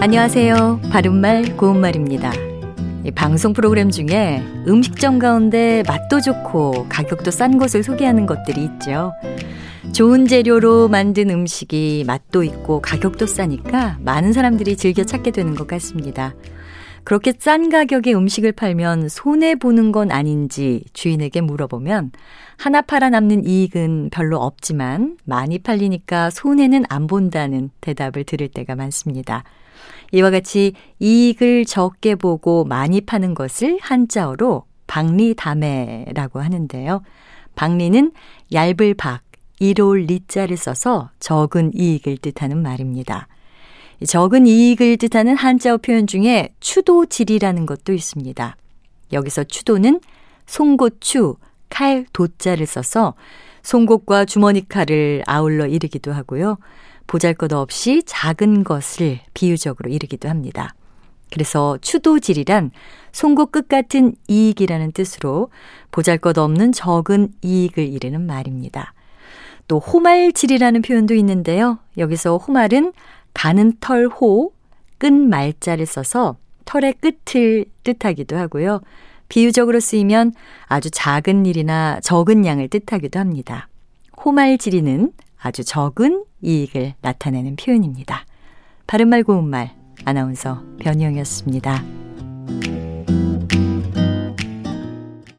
안녕하세요. 바른말 고운말입니다. 방송 프로그램 중에 음식점 가운데 맛도 좋고 가격도 싼 곳을 소개하는 것들이 있죠. 좋은 재료로 만든 음식이 맛도 있고 가격도 싸니까 많은 사람들이 즐겨 찾게 되는 것 같습니다. 그렇게 싼 가격의 음식을 팔면 손해보는 건 아닌지 주인에게 물어보면 하나 팔아 남는 이익은 별로 없지만 많이 팔리니까 손해는 안 본다는 대답을 들을 때가 많습니다. 이와 같이 이익을 적게 보고 많이 파는 것을 한자어로 박리담해라고 하는데요. 박리는 얇을 박, 이로울 리자를 써서 적은 이익을 뜻하는 말입니다. 적은 이익을 뜻하는 한자어 표현 중에 추도질이라는 것도 있습니다. 여기서 추도는 송곳추, 칼, 도자를 써서 송곳과 주머니 칼을 아울러 이르기도 하고요. 보잘 것 없이 작은 것을 비유적으로 이르기도 합니다. 그래서 추도질이란 송곳 끝 같은 이익이라는 뜻으로 보잘 것 없는 적은 이익을 이르는 말입니다. 또 호말질이라는 표현도 있는데요. 여기서 호말은 가는 털 호, 끈 말자를 써서 털의 끝을 뜻하기도 하고요. 비유적으로 쓰이면 아주 작은 일이나 적은 양을 뜻하기도 합니다. 호말지리는 아주 적은 이익을 나타내는 표현입니다. 바른말 고운말 아나운서 변희영이었습니다.